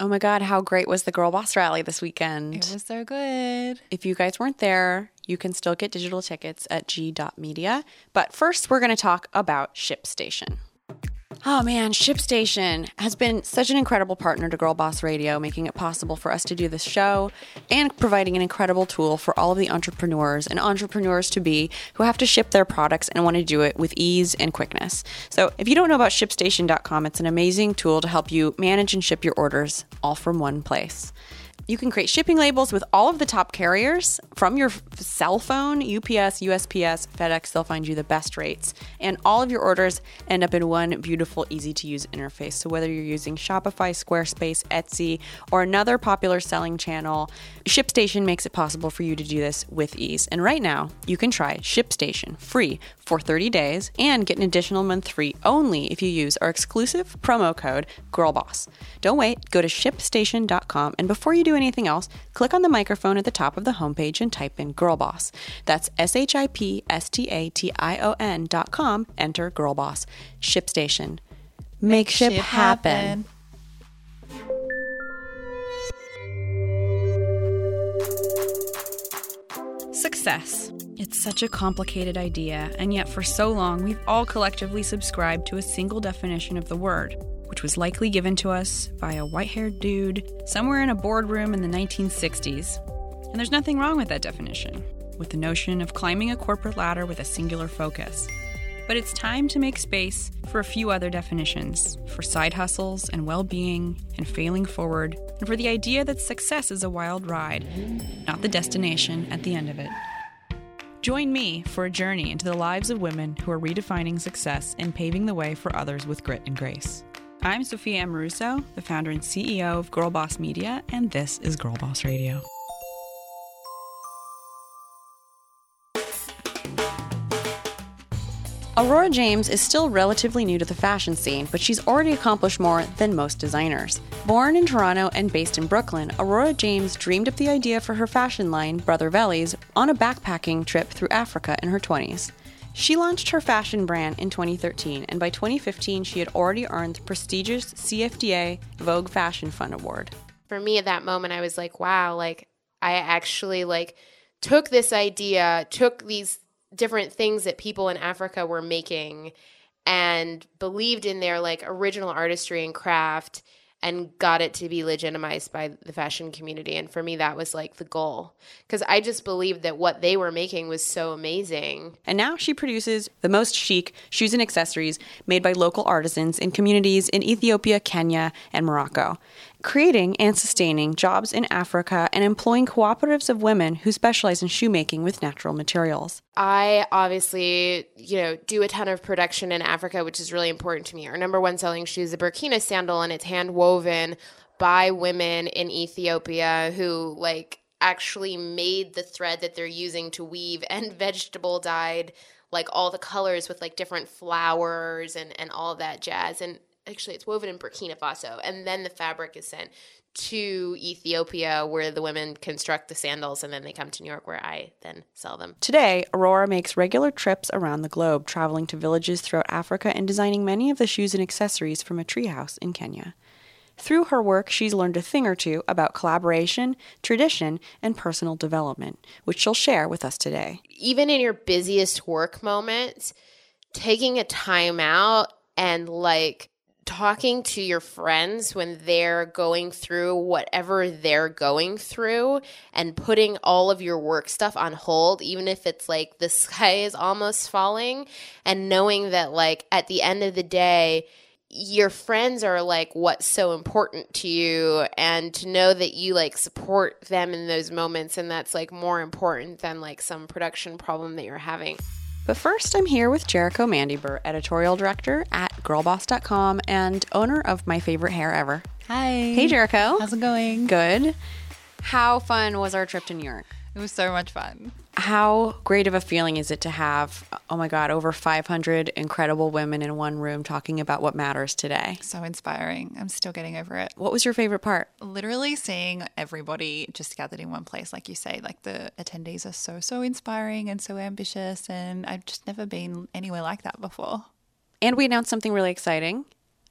Oh my God, how great was the Girl Boss Rally this weekend? It was so good. If you guys weren't there, you can still get digital tickets at g.media. But first, we're going to talk about ShipStation. Oh man, ShipStation has been such an incredible partner to Girl Boss Radio, making it possible for us to do this show and providing an incredible tool for all of the entrepreneurs and entrepreneurs to be who have to ship their products and want to do it with ease and quickness. So, if you don't know about ShipStation.com, it's an amazing tool to help you manage and ship your orders all from one place. You can create shipping labels with all of the top carriers from your cell phone, UPS, USPS, FedEx, they'll find you the best rates. And all of your orders end up in one beautiful, easy to use interface. So whether you're using Shopify, Squarespace, Etsy, or another popular selling channel, ShipStation makes it possible for you to do this with ease. And right now, you can try ShipStation free for 30 days and get an additional month free only if you use our exclusive promo code GIRLBOSS. Don't wait, go to shipstation.com and before you do anything else, click on the microphone at the top of the homepage and type in Girlboss. That's S H I P S T A T I O N dot com. Enter Girl Girlboss. ShipStation. Make ship, Ship happen. happen. Success. It's such a complicated idea, and yet for so long we've all collectively subscribed to a single definition of the word, which was likely given to us by a white haired dude somewhere in a boardroom in the 1960s. And there's nothing wrong with that definition, with the notion of climbing a corporate ladder with a singular focus. But it's time to make space for a few other definitions for side hustles and well being and failing forward, and for the idea that success is a wild ride, not the destination at the end of it. Join me for a journey into the lives of women who are redefining success and paving the way for others with grit and grace. I'm Sophia Amoruso, the founder and CEO of Girl Boss Media, and this is Girl Boss Radio. Aurora James is still relatively new to the fashion scene, but she's already accomplished more than most designers. Born in Toronto and based in Brooklyn, Aurora James dreamed up the idea for her fashion line, Brother Vellies, on a backpacking trip through Africa in her 20s. She launched her fashion brand in 2013, and by 2015, she had already earned the prestigious CFDA Vogue Fashion Fund Award. for me at that moment i was like wow like i actually like took this idea took these different things that people in africa were making and believed in their like original artistry and craft and got it to be legitimized by the fashion community. And for me that was like the goal. Because i just believed that what they were making was so amazing. And now she produces the most chic shoes and accessories made by local artisans in communities in Ethiopia, Kenya, and Morocco, creating and sustaining jobs in Africa and employing cooperatives of women who specialize in shoemaking with natural materials. I obviously, you know, do a ton of production in Africa, which is really important to me. Our number one selling shoe is the Burkina sandal, and it's hand woven by women in Ethiopia who like actually made the thread that they're using to weave and vegetable dyed like all the colors with like different flowers and and all that jazz. And actually, it's woven in Burkina Faso, and then the fabric is sent to Ethiopia where the women construct the sandals and then they come to New York where I then sell them. Today, Aurora makes regular trips around the globe, traveling to villages throughout Africa and designing many of the shoes and accessories from a treehouse in Kenya. Through her work, she's learned a thing or two about collaboration, tradition, and personal development, which she'll share with us today. Even in your busiest work moments, taking a time out and like talking to your friends when they're going through whatever they're going through and putting all of your work stuff on hold even if it's like the sky is almost falling and knowing that like at the end of the day your friends are like what's so important to you and to know that you like support them in those moments and that's like more important than like some production problem that you're having But first, I'm here with Jericho Mandybur, editorial director at girlboss.com and owner of My Favorite Hair Ever. Hi. Hey, Jericho. How's it going? Good. How fun was our trip to New York? It was so much fun. How great of a feeling is it to have, oh my God, over 500 incredible women in one room talking about what matters today? So inspiring. I'm still getting over it. What was your favorite part? Literally seeing everybody just gathered in one place, like you say, like the attendees are so, so inspiring and so ambitious. And I've just never been anywhere like that before. And we announced something really exciting.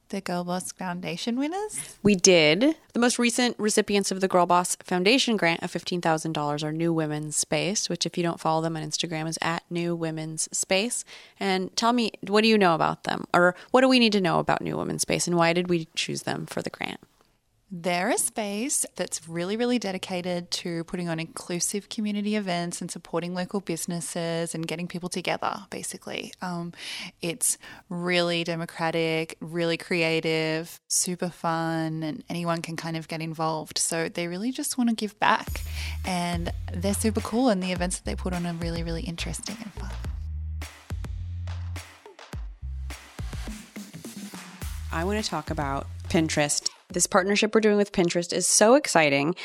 The Girl Boss Foundation winners? We did. The most recent recipients of the Girl Boss Foundation grant of $15,000 are New Women's Space, which, if you don't follow them on Instagram, is at New Women's Space. And tell me, what do you know about them? Or what do we need to know about New Women's Space? And why did we choose them for the grant? They're a space that's really, really dedicated to putting on inclusive community events and supporting local businesses and getting people together, basically. Um, it's really democratic, really creative, super fun, and anyone can kind of get involved. So they really just want to give back. And they're super cool, and the events that they put on are really, really interesting and fun. I want to talk about Pinterest. This partnership we're doing with Pinterest is so exciting.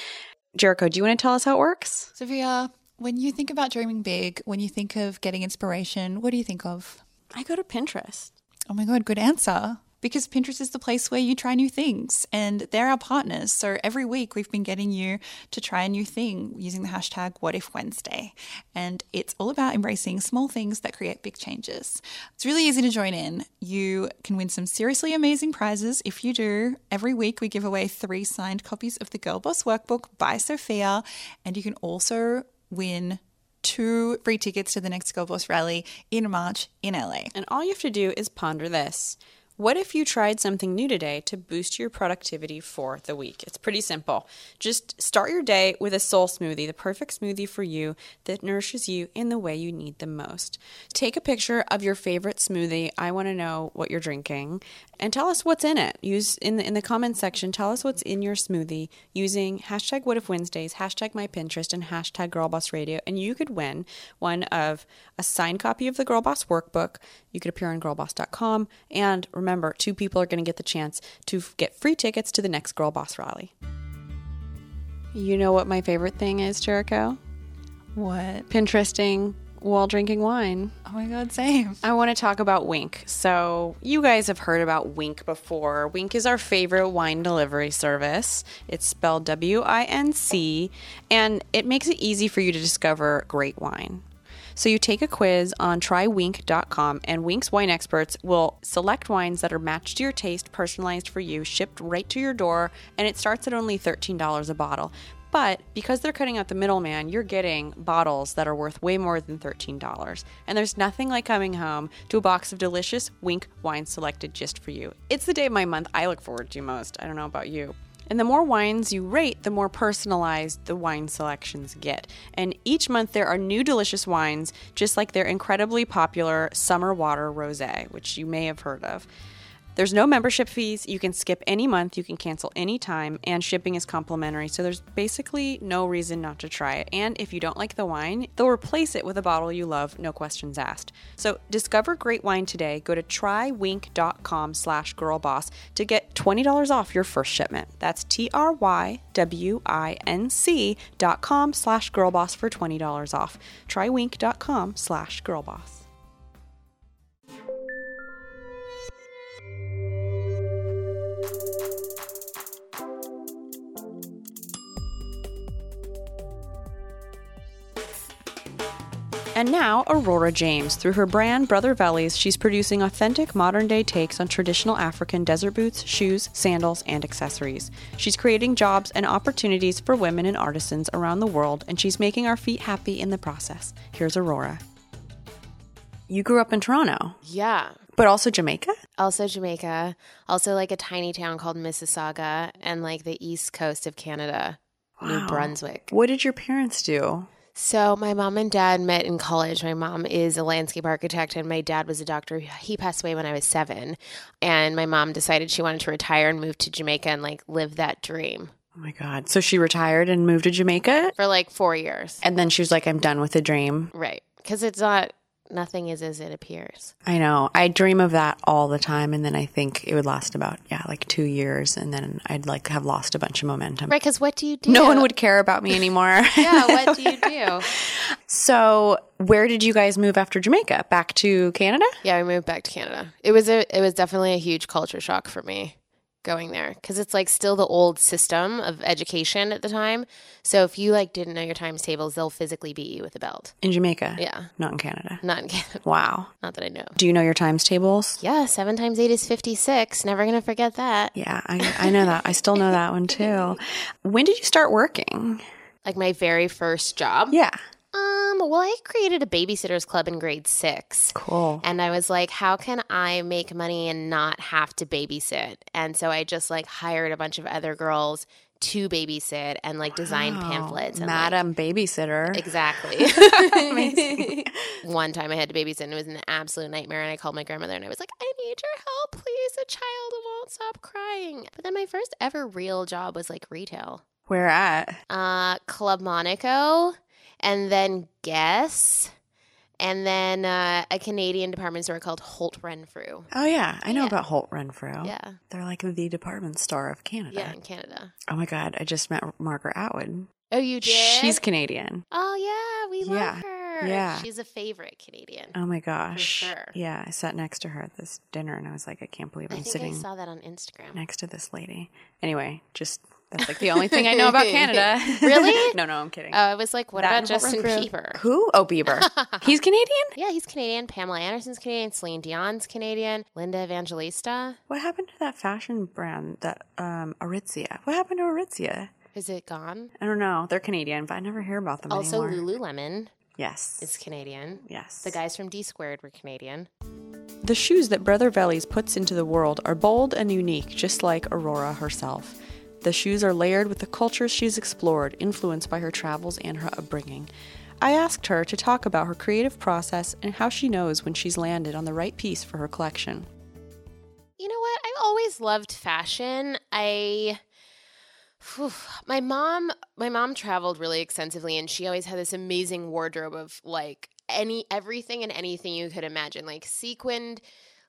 Jericho, do you want to tell us how it works? Sophia, when you think about dreaming big, when you think of getting inspiration, what do you think of? I go to Pinterest. Oh my God, good answer. Because Pinterest is the place where you try new things and they're our partners. So every week we've been getting you to try a new thing using the hashtag What If Wednesday. And it's all about embracing small things that create big changes. It's really easy to join in. You can win some seriously amazing prizes if you do. Every week we give away three signed copies of the Girl Boss Workbook by Sophia. And you can also win two free tickets to the next Girl Boss rally in March in LA. And all you have to do is ponder this. What if you tried something new today to boost your productivity for the week? It's pretty simple. Just start your day with a soul smoothie, the perfect smoothie for you that nourishes you in the way you need the most. Take a picture of your favorite smoothie. I want to know what you're drinking and tell us what's in it. Use in the in the comments section, tell us what's in your smoothie using hashtag what if Wednesdays, hashtag my Pinterest, and hashtag Girl Boss Radio. And you could win one of a signed copy of the Girl Boss workbook. You could appear on girlboss.com and remember, two people are going to get the chance to get free tickets to the next Girl Boss rally. You know what my favorite thing is, Jericho? What? Pinteresting while drinking wine. Oh my God, same. I want to talk about Winc. So, you guys have heard about Winc before. Winc is our favorite wine delivery service. It's spelled W I N C, and it makes it easy for you to discover great wine. So you take a quiz on trywinc.com, and Winc's wine experts will select wines that are matched to your taste, personalized for you, shipped right to your door, and it starts at only $13 a bottle. But because they're cutting out the middleman, you're getting bottles that are worth way more than $13. And there's nothing like coming home to a box of delicious Winc wines selected just for you. It's the day of my month I look forward to most. I don't know about you. And the more wines you rate, the more personalized the wine selections get. And each month there are new delicious wines, just like their incredibly popular Summer Water Rosé, which you may have heard of. There's no membership fees. You can skip any month, you can cancel any time, and shipping is complimentary. So there's basically no reason not to try it. And if you don't like the wine, they'll replace it with a bottle you love, no questions asked. So discover great wine today. Go to trywinc.com slash girlboss to get $20 off your first shipment. That's T-R-Y-W-I-N-C dot com slash girlboss for $20 off. Trywinc.com slash girlboss. And now, Aurora James. Through her brand, Brother Vellies, she's producing authentic modern day takes on traditional African desert boots, shoes, sandals, and accessories. She's creating jobs and opportunities for women and artisans around the world, and she's making our feet happy in the process. Here's Aurora. You grew up in Toronto, Yeah. but also Jamaica? Also Jamaica. Also like a tiny town called Mississauga and like the east coast of Canada, New Brunswick. What did your parents do? So my mom and dad met in college. My mom is a landscape architect and my dad was a doctor. He passed away when I was 7. And my mom decided she wanted to retire and move to Jamaica and like live that dream Oh my God. So she retired and moved to Jamaica? for like 4 years. And then she was like, I'm done with the dream. Right. Cuz it's not nothing is as it appears. I know. I dream of that all the time. And then I think it would last about, yeah, like two years. And then I'd like have lost a bunch of momentum. Right, cuz what do you do? No one would care about me anymore. Yeah, what do you do? so, where did you guys move after Jamaica? Back to Canada? Yeah, we moved back to Canada. It was a it was definitely a huge culture shock for me. Going there because it's like still the old system of education at the time. So if you like didn't know your times tables, they'll physically beat you with a belt. In Jamaica? Yeah. Not in Canada. Not in Canada. Wow. Not that I know. Do you know your times tables? Yeah, seven times eight is 56. Never going to forget that. Yeah, I, I know that. I still know that one too. When did you start working? Like my very first job. Yeah. Um, well, I created a babysitters club in grade six. Cool. And I was like, how can I make money and not have to babysit? And so I just like hired a bunch of other girls to babysit and like design pamphlets. And, like- Madam Babysitter. Exactly. One time I had to babysit and it was an absolute nightmare. And I called my grandmother and I was like, I need your help, please. A child won't stop crying. But then my first ever real job was like retail. Where at? Uh, Club Monaco, and then Guess, and then uh, a Canadian department store called Holt Renfrew. Oh yeah, I know Yeah. about Holt Renfrew. Yeah. They're like the department store of Canada. Yeah, in Canada. Oh my god, I just met Margaret Atwood. Oh, you did? She's Canadian. Oh, yeah, we love Yeah. her. Yeah. She's a favorite Canadian. Oh my gosh. sure. Yeah, I sat next to her at this dinner and I was like, I can't believe I I'm think sitting I saw that on Instagram. next to this lady. Anyway, just that's like the only thing I know about Canada. Really? no, no, I'm kidding. Oh, I was like, what That about and Holt Justin Renfrew. Bieber? Who? Oh, Bieber. He's Canadian? Yeah, he's Canadian. Pamela Anderson's Canadian. Celine Dion's Canadian. Linda Evangelista. What happened to that fashion brand, that um, Aritzia? What happened to Aritzia? Is it gone? I don't know. They're Canadian, but I never hear about them Also, anymore. Lululemon yes. is Canadian. yes. The guys from D Squared were Canadian. The shoes that Brother Vellies puts into the world are bold and unique, just like Aurora herself. The shoes are layered with the cultures she's explored, influenced by her travels and her upbringing. I asked her to talk about her creative process and how she knows when she's landed on the right piece for her collection. You know what? I've always loved fashion. I my mom my mom traveled really extensively and she always had this amazing wardrobe of like any everything and anything you could imagine like sequined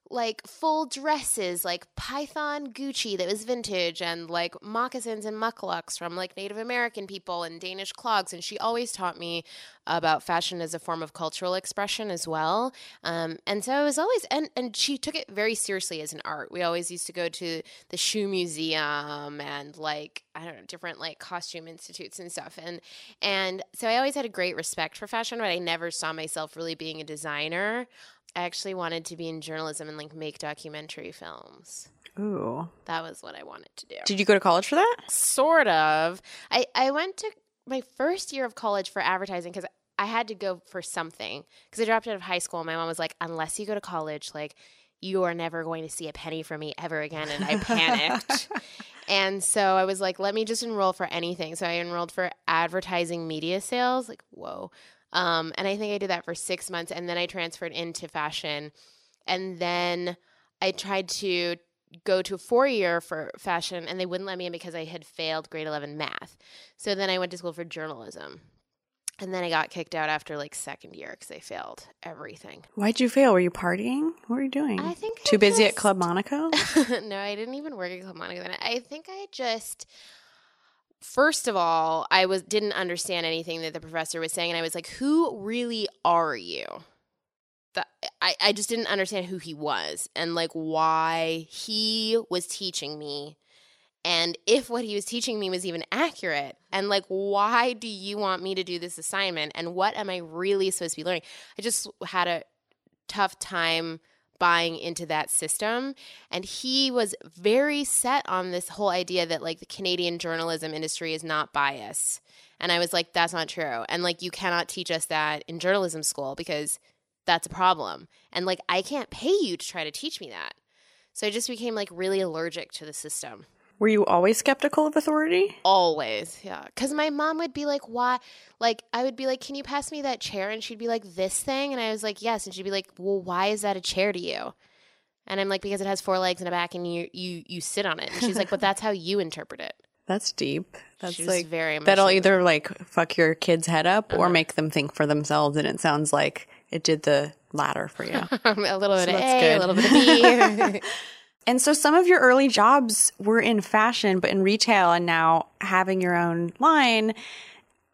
like full dresses like python gucci that was vintage and like moccasins and mucklucks from like native american people and danish clogs. And she always taught me about fashion as a form of cultural expression as well. Um, and so it was always and, and she took it very seriously as an art. We always used to go to the shoe museum and like i don't know different like costume institutes and stuff. And and so i always had a great respect for fashion but i never saw myself really being a designer I actually wanted to be in journalism and like make documentary films. Ooh. That was what I wanted to do. Did you go to college for that? Sort of. I, I went to my first year of college for advertising because I had to go for something because I dropped out of high school. My mom was like, unless you go to college, like, you are never going to see a penny from me ever again. And I panicked. and so I was like, let me just enroll for anything. So I enrolled for advertising media sales. Like, whoa. Um, and I think I did that for six months. And then I transferred into fashion. And then I tried to go to a four year for fashion, and they wouldn't let me in because I had failed grade 11 math. So then I went to school for journalism. And then I got kicked out after like second year because I failed everything. Why'd you fail? Were you partying? What were you doing? I think I too busy at Club Monaco. no, I didn't even work at Club Monaco then. I think I just first of all, I was didn't understand anything that the professor was saying, and I was like, "Who really are you?" That I I just didn't understand who he was and like why he was teaching me. And if what he was teaching me was even accurate, and like, why do you want me to do this assignment? And what am I really supposed to be learning? I just had a tough time buying into that system. And he was very set on this whole idea that like the Canadian journalism industry is not biased. And I was like that's not true. And like you cannot teach us that in journalism school because that's a problem. And like I can't pay you to try to teach me that. So I just became like really allergic to the system Were you always skeptical of authority? Always, yeah. Because my mom would be like, "Why?" Like I would be like, "Can you pass me that chair?" And she'd be like, "This thing," and I was like, "Yes." And she'd be like, "Well, why is that a chair to you?" And I'm like, "Because it has four legs and a back, and you you you sit on it." And she's like, "But that's how you interpret it." That's deep. That's like very that'll either like fuck your kid's head up Uh-huh. or make them think for themselves. And it sounds like it did the latter for you. a little bit So of A, good. a little bit of B. and so some of your early jobs were in fashion, but in retail, and now having your own line.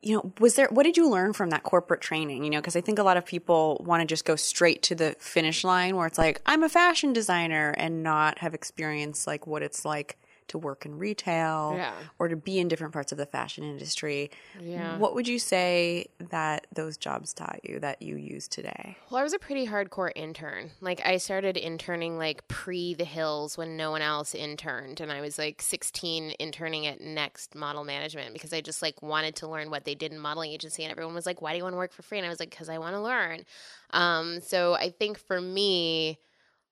You know, was there, what did you learn from that corporate training? You know, because I think a lot of people want to just go straight to the finish line where it's like, I'm a fashion designer and not have experienced like what it's like to work in retail Yeah. or to be in different parts of the fashion industry. Yeah. What would you say that those jobs taught you that you use today? Well, I was a pretty hardcore intern. Like I started interning like pre the hills when no one else interned and I was like 16 interning at Next Model Management because I just like wanted to learn what they did in modeling agency and everyone was like, "Why do you want to work for free?" And I was like, "Cuz I want to learn." Um, so I think for me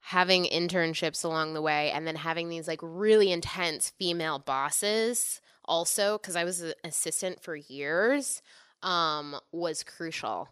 having internships along the way and then having these like really intense female bosses also cuz I was an assistant for years um was crucial.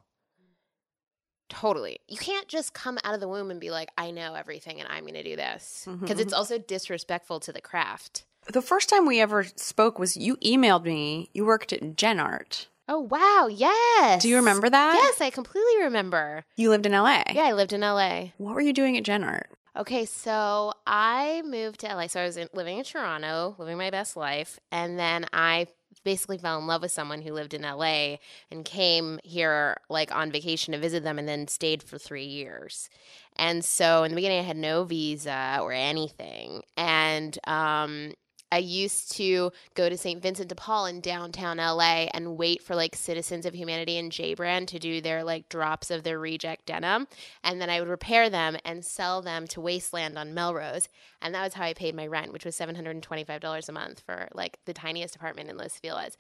Totally. You can't just come out of the womb and be like, I know everything and I'm going to do this. Because it's also disrespectful to the craft. The first time we ever spoke was you emailed me. You worked at Gen Art. Oh, wow. Yes. Do you remember that? Yes, I completely remember. You lived in LA. Yeah, I lived in LA. What were you doing at Gen Art? Okay, so I moved to LA. So I was in, living in Toronto, living my best life. And then I basically fell in love with someone who lived in LA and came here like on vacation to visit them and then stayed for three years. And so in the beginning, I had no visa or anything. And um, I used to go to St. Vincent de Paul in downtown LA and wait for like Citizens of Humanity and J Brand to do their like drops of their reject denim. And then I would repair them and sell them to Wasteland on Melrose. And that was how I paid my rent, which was $725 a month for like the tiniest apartment in Los Feliz.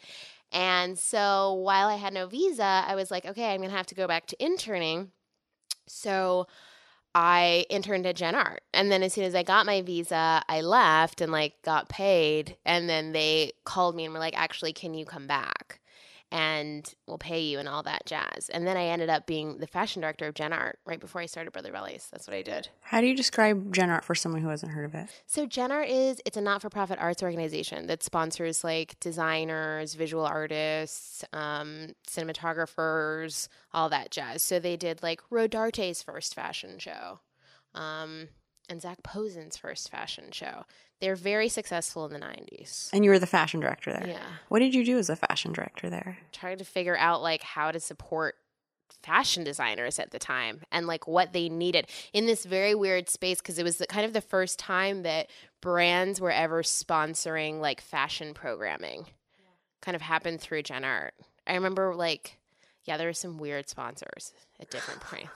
And so while I had no visa, I was like, okay, I'm going to have to go back to interning. So I interned at Gen Art. And then as soon as I got my visa, I left and like got paid. And then they called me and were like, actually, can you come back? And we'll pay you and all that jazz. And then I ended up being the fashion director of Gen Art right before I started Brother Vellies. That's what I did. How do you describe Gen Art for someone who hasn't heard of it? So Gen Art is it's a not-for-profit arts organization that sponsors like designers, visual artists, um, cinematographers, all that jazz. So they did like Rodarte's first fashion show, um, and Zac Posen's first fashion show. They're very successful in the '90s. And you were the fashion director there. Yeah, What did you do as a fashion director there? trying to figure out like how to support fashion designers at the time and like what they needed in this very weird space because it was the, kind of the first time that brands were ever sponsoring like fashion programming kind of happened through gen art i remember like yeah there were some weird sponsors at different points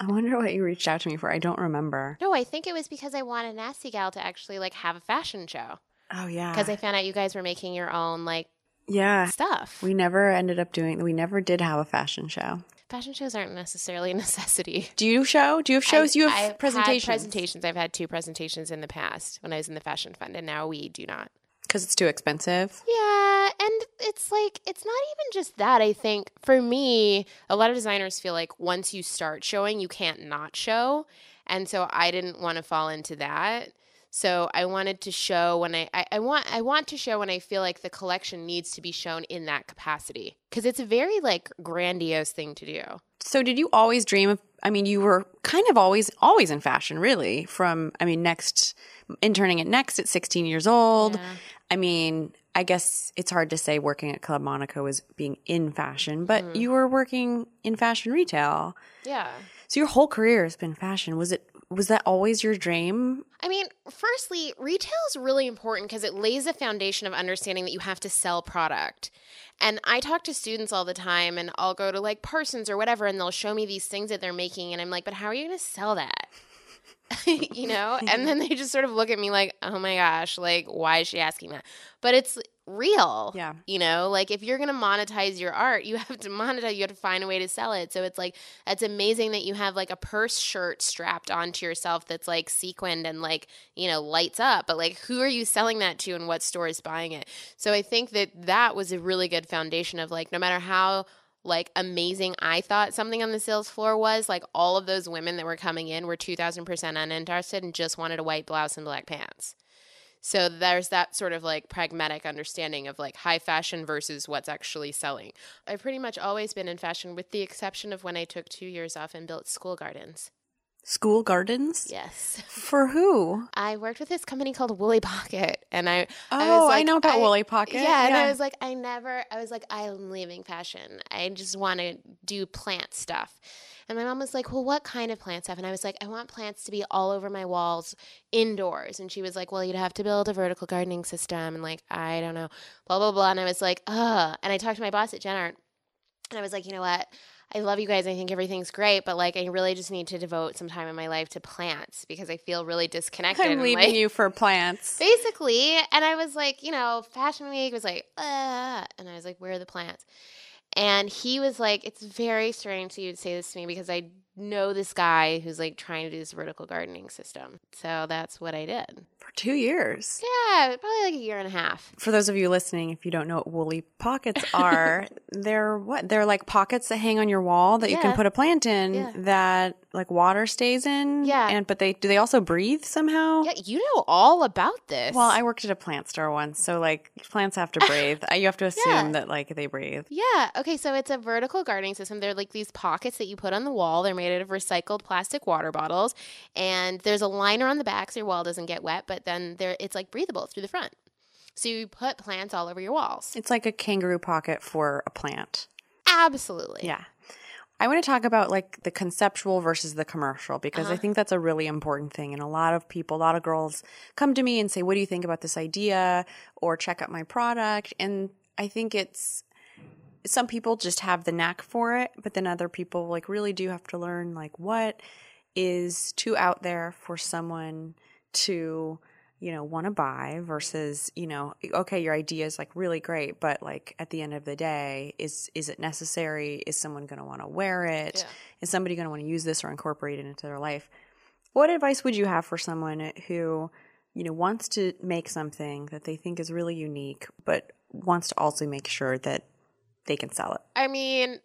I wonder what you reached out to me for. I don't remember. no i think it was because i wanted nasty gal to actually like have a fashion show Oh yeah. because i found out you guys were making your own like yeah. stuff We never ended up doing. We never did have a fashion show. fashion shows aren't necessarily a necessity Do you show? Do you have shows? I've- you I've have had presentations presentations. I've had two presentations in the past when I was in the fashion fund, and now we do not. Because it's too expensive. Yeah, and it's like it's not even just that. I think for me, a lot of designers feel like once you start showing, you can't not show, and so I didn't want to fall into that. So I wanted to show when I, I, I want I want to show when I feel like the collection needs to be shown in that capacity because it's a very like grandiose thing to do. So did you always dream of? I mean, you were kind of always always in fashion, really. From I mean, next interning at Next at 16 years old. I mean, I guess it's hard to say working at Club Monaco was being in fashion, but mm-hmm. you were working in fashion retail. Yeah. So your whole career has been fashion. Was it was that always your dream? I mean, firstly, retail is really important because it lays the foundation of understanding that you have to sell product. And I talk to students all the time, and I'll go to like Parsons or whatever, and they'll show me these things that they're making, and I'm like, but how are you going to sell that? you know? And then they just sort of look at me like, oh my gosh, like, why is she asking that? But it's real. Yeah. You know, like if you're going to monetize your art, you have to monetize, you have to find a way to sell it. So it's like, it's amazing that you have like a purse shirt strapped onto yourself that's like sequined and like, you know, lights up. But like, who are you selling that to and what store is buying it? So I think that that was a really good foundation of like, no matter how like amazing I thought something on the sales floor was, like all of those women that were coming in were 2000% uninterested and just wanted a white blouse and black pants. So there's that sort of like pragmatic understanding of like high fashion versus what's actually selling. I've pretty much always been in fashion with the exception of when I took 2 years off and built school gardens. School gardens? Yes. For who? I worked with this company called Woolly Pocket and I Oh, I, like, know about Woolly Pocket. Yeah, and I was like, I never, I was like, I'm leaving fashion. I just want to do plant stuff. And my mom was like, Well, what kind of plant stuff? And I was like, I want plants to be all over my walls indoors. And she was like, Well, you'd have to build a vertical gardening system. And like, I don't know, blah, blah, blah. And I was like, Ugh. And I talked to my boss at GenArt and I was like, You know what? I love you guys. I think everything's great, but like, I really just need to devote some time in my life to plants because I feel really disconnected. I'm leaving like, you for plants. basically. And I was like, you know, Fashion Week was like, uh, and I was like, where are the plants? And he was like, it's very strange that you would say this to me because I know this guy who's like trying to do this vertical gardening system. So that's what I did. For two years. Yeah, probably like a year and a half. For those of you listening, if you don't know what woolly pockets are, they're what? They're like pockets that hang on your wall that you can put a plant in Yeah. that like water stays in. Yeah. And but they do they also breathe somehow? Yeah, you know all about this. Well, I worked at a plant store once, so like plants have to breathe. You have to assume Yeah. that like they breathe. Yeah. Okay. So it's a vertical gardening system. They're like these pockets that you put on the wall. They're made out of recycled plastic water bottles, and there's a liner on the back so your wall doesn't get wet. But then there, it's like breathable through the front. So you put plants all over your walls. It's like a kangaroo pocket for a plant. Absolutely. Yeah. I want to talk about like the conceptual versus the commercial because Uh-huh. I think that's a really important thing. And a lot of people, a lot of girls come to me and say, What do you think about this idea? Or check out my product. And I think it's some people just have the knack for it, but then other people like really do have to learn like what is too out there for someone to you know want to buy versus you know okay your idea is like really great but like at the end of the day is is it necessary is someone going to want to wear it is Yeah. somebody going to want to use this or incorporate it into their life what advice would you have for someone who you know wants to make something that they think is really unique but wants to also make sure that they can sell it I mean,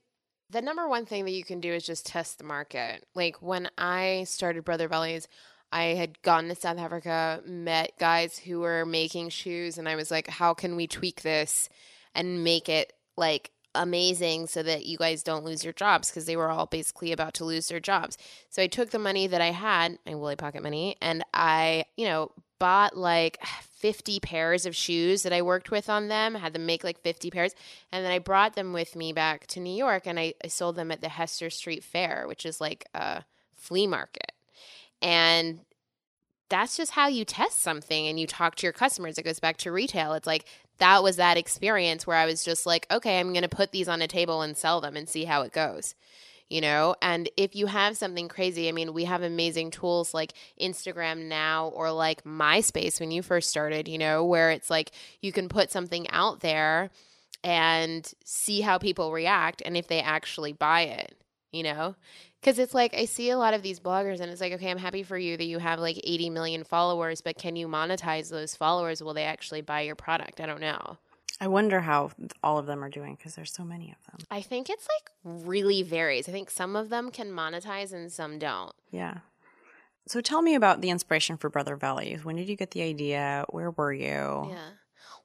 the number one thing that you can do is just test the market. Like when I started Brother Vellies, I had gone to South Africa, met guys who were making shoes, and I was like, how can we tweak this and make it like amazing so that you guys don't lose your jobs? Because they were all basically about to lose their jobs. So I took the money that I had, my Woolly Pocket money, and I, you know, bought like 50 pairs of shoes that I worked with on them, had them make like 50 pairs. And then I brought them with me back to New York and I, I sold them at the Hester Street Fair, which is like a flea market. And that's just how you test something and you talk to your customers. It goes back to retail. It's like that was that experience where I was just like, okay, I'm going to put these on a table and sell them and see how it goes. You know, and if you have something crazy, I mean, we have amazing tools like Instagram now or like MySpace when you first started, you know, where it's like you can put something out there and see how people react and if they actually buy it, you know? Because it's like, I see a lot of these bloggers and it's like, okay, I'm happy for you that you have like 80 million followers, but can you monetize those followers? Will they actually buy your product? I don't know. i wonder how all of them are doing because there's so many of them I think it's like really varies. I think some of them can monetize and some don't. Yeah. So tell me about the inspiration for Brother Vellies. When did you get the idea? Where were you? Yeah.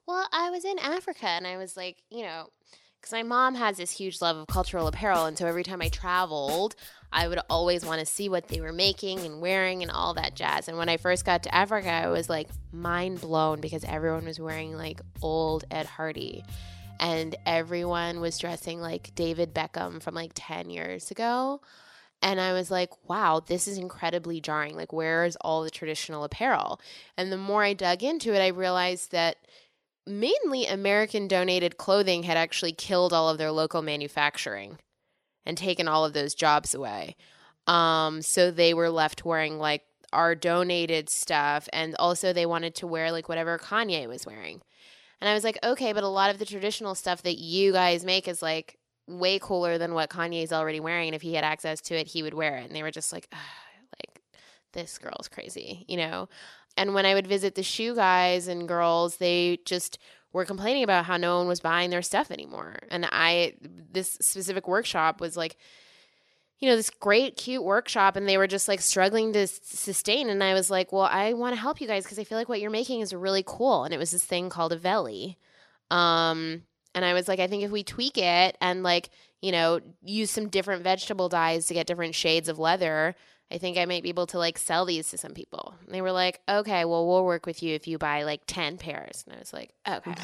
Well, I was in Africa and I was like, you know, because my mom has this huge love of cultural apparel. And so every time I traveled, I would always want to see what they were making and wearing and all that jazz. And when I first got to Africa, I was like mind blown because everyone was wearing like old Ed Hardy. And everyone was dressing like David Beckham from like 10 years ago. And I was like, wow, this is incredibly jarring. Like, where is all the traditional apparel? And the more I dug into it, I realized that mainly American donated clothing had actually killed all of their local manufacturing and taken all of those jobs away. Um, so they were left wearing like our donated stuff. And also, they wanted to wear like whatever Kanye was wearing. And I was like, okay, but a lot of the traditional stuff that you guys make is like way cooler than what Kanye's already wearing. And if he had access to it, he would wear it. And they were just like, "Ugh, like, this girl's crazy, you know? And when I would visit the shoe guys and girls, they just were complaining about how no one was buying their stuff anymore. And I, this specific workshop was like, you know, this great, cute workshop, and they were just like struggling to s- sustain. And I was like, well, I want to help you guys because I feel like what you're making is really cool. And it was this thing called a Veli. Um, and I was like, I think if we tweak it and like, you know, use some different vegetable dyes to get different shades of leather, I think I might be able to like sell these to some people. And they were like, okay, well, we'll work with you if you buy like 10 pairs. And I was like, okay.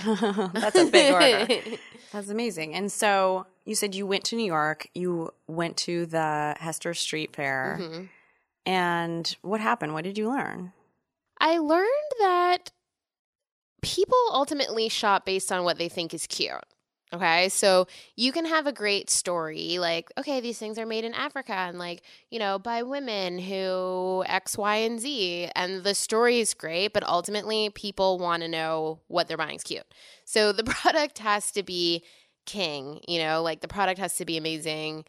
That's a big order. That's amazing. And so you said you went to New York, you went to the Hester Street Fair. Mm-hmm. And what happened? What did you learn? I learned that people ultimately shop based on what they think is cute. Okay, so you can have a great story like, okay, these things are made in Africa and like, you know, by women who X, Y, and Z. And the story is great, but ultimately people want to know what they're buying is cute. So the product has to be king, you know, like the product has to be amazing.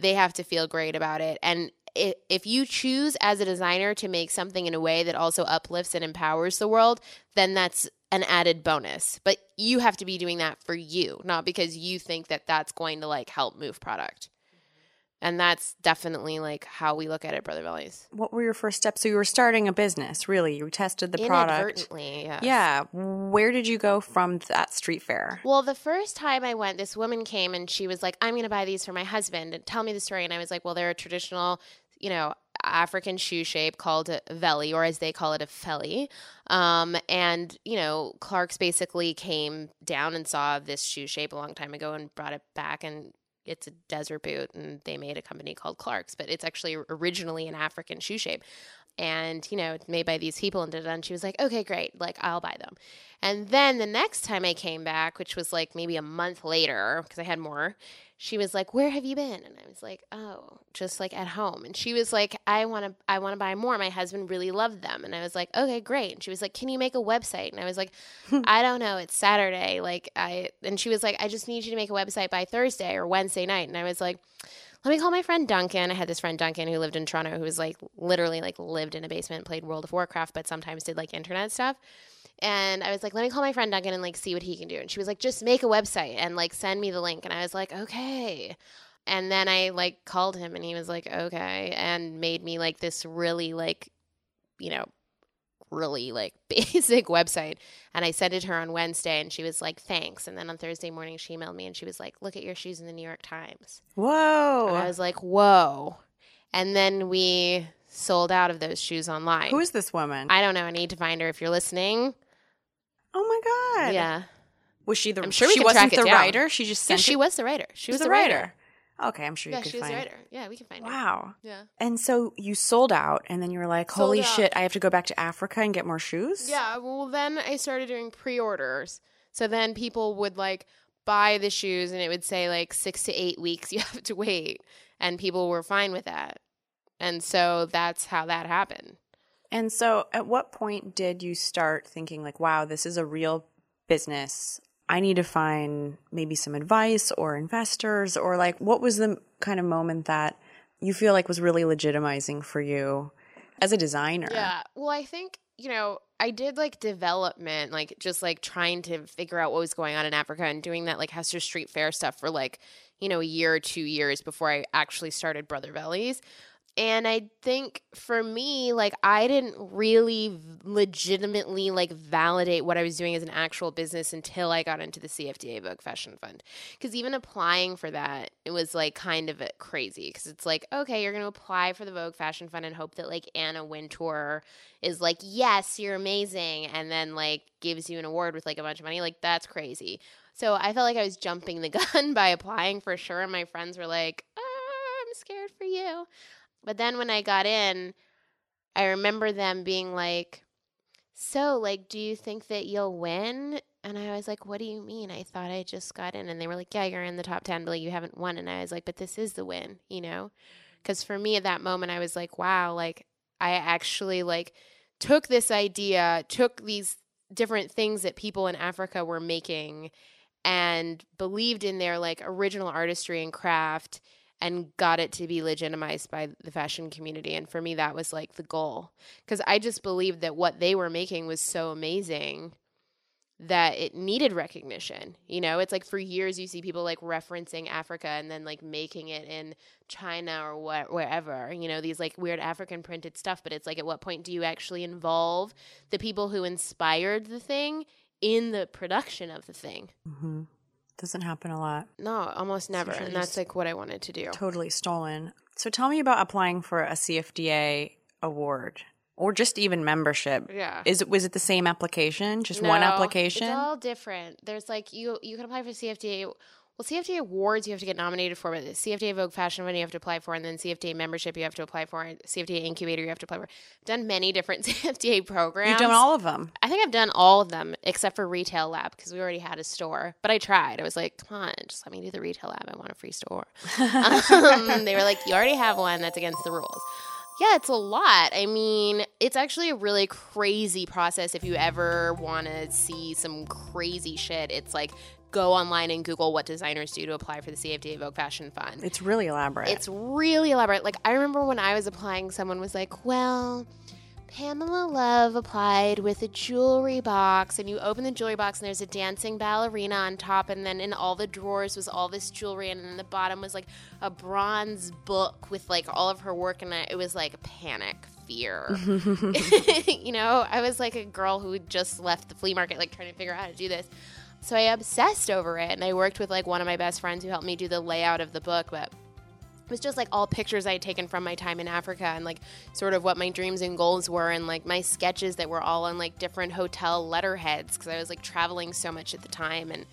They have to feel great about it. And if you choose as a designer to make something in a way that also uplifts and empowers the world, then that's an added bonus. But you have to be doing that for you, not because you think that that's going to like help move product. And that's definitely like how we look at it, Brother Vellies. What were your first steps? So you were starting a business, really. You tested the product. Inadvertently, yes. Yeah. Where did you go from that street fair? Well, the first time I went, this woman came and she was like, I'm going to buy these for my husband and tell me the story. And I was like, well, they're a traditional, you know, African shoe shape called a veli, or as they call it, a felly. Um, and, you know, Clark's basically came down and saw this shoe shape a long time ago and brought it back. And it's a desert boot, and they made a company called Clark's, but it's actually originally an African shoe shape and you know made by these people and da, and she was like okay great. Like i'll buy them. And then the next time i came back which was like maybe a month later because i had more she was like where have you been? And i was like oh just like at home. And she was like i want to i want to buy more. My husband really loved them. And i was like okay great. And she was like can you make a website? And i was like i don't know. It's saturday. Like i and she was like i just need you to make a website by thursday or wednesday night. And i was like let me call my friend Duncan. I had this friend Duncan who lived in Toronto who was like literally like lived in a basement, played World of Warcraft, but sometimes did like internet stuff. And I was like, let me call my friend Duncan and like see what he can do. And she was like, just make a website and like send me the link. And I was like, okay. And then I like called him and he was like, okay. And made me like this really like, you know, really like basic website. And I sent it to her on Wednesday and she was like, thanks. And then on Thursday morning, she emailed me and she was like, look at your shoes in the New York Times. Whoa. And I was like, whoa. And then we sold out of those shoes online. Who is this woman? I don't know. I need to find her if you're listening. oh my God. Yeah. Was she the I'm sure we she wasn't track it the down. writer? She just sent she it- was the writer. She was the the writer. writer. Okay, I'm sure Yeah, you could she was find it. writer. Yeah, we can find her. Wow. Yeah. And so you sold out, and then you were like, Sold "Holy out. shit! I have to go back to Africa and get more shoes." Yeah, well then I started doing pre-orders. So then people would like buy the shoes and it would say like 6 to 8 weeks you have to wait and people were fine with that. And so that's how that happened. And so, at what point did you start thinking like, "Wow, this is a real business"? I need to find maybe some advice or investors, or like, what was the kind of moment that you feel like was really legitimizing for you as a designer? Yeah. Well, I think, you know, I did like development, like just like trying to figure out what was going on in Africa and doing that like Hester Street Fair stuff for like, you know, a year or two years before I actually started Brother Vellies. And I think for me, like I didn't really legitimately like validate what I was doing as an actual business until I got into the CFDA Vogue Fashion Fund. Because even applying for that, it was like kind of crazy. Because it's like, okay, you're going to apply for the Vogue Fashion Fund and hope that like Anna Wintour is like, yes, you're amazing, and then like gives you an award with like a bunch of money. Like that's crazy. So I felt like I was jumping the gun by applying for sure. And my friends were like, ah, I'm scared for you. But then when I got in, I remember them being like, So, like, do you think that you'll win? And I was like, What do you mean? I thought I just got in. And they were like, Yeah, you're in the top 10, but like, you haven't won. And I was like, But this is the win, you know? Because for me at that moment, I was like, Wow, like, I actually like took this idea, took these different things that people in Africa were making and believed in their like original artistry and craft and got it to be legitimized by the fashion community and for me that was like the goal cuz I just believed that what they were making was so amazing that it needed recognition. You know, it's like for years you see people like referencing Africa and then like making it in China or wherever, you know, these like weird African printed stuff, but it's like at what point do you actually involve the people who inspired the thing in the production of the thing? Mm hmm Doesn't happen a lot. No, almost never. And that's like what I wanted to do. Totally stolen. So tell me about applying for a CFDA award or just even membership. Yeah. Is it was it the same application? Just one application? It's all different. There's like you you can apply for CFDA well, CFDA awards you have to get nominated for, but the CFDA Vogue Fashion Fund you have to apply for, and then CFDA membership you have to apply for, and CFDA Incubator you have to apply for. I've done many different CFDA programs. You've done all of them. I think I've done all of them except for Retail Lab because we already had a store. But I tried. I was like, come on, just let me do the Retail Lab. I want a free store. um, they were like, you already have one. That's against the rules. Yeah, it's a lot. I mean, it's actually a really crazy process if you ever want to see some crazy shit. It's like go online and Google what designers do to apply for the CFDA Vogue Fashion Fund. It's really elaborate. It's really elaborate. Like I remember when I was applying, someone was like, "Well, Pamela Love applied with a jewelry box, and you open the jewelry box, and there's a dancing ballerina on top, and then in all the drawers was all this jewelry, and then the bottom was like a bronze book with like all of her work in it. It was like panic." Fear, you know. I was like a girl who just left the flea market, like trying to figure out how to do this. So I obsessed over it, and I worked with like one of my best friends who helped me do the layout of the book. But it was just like all pictures I had taken from my time in Africa and like sort of what my dreams and goals were, and like my sketches that were all on like different hotel letterheads because I was like traveling so much at the time. And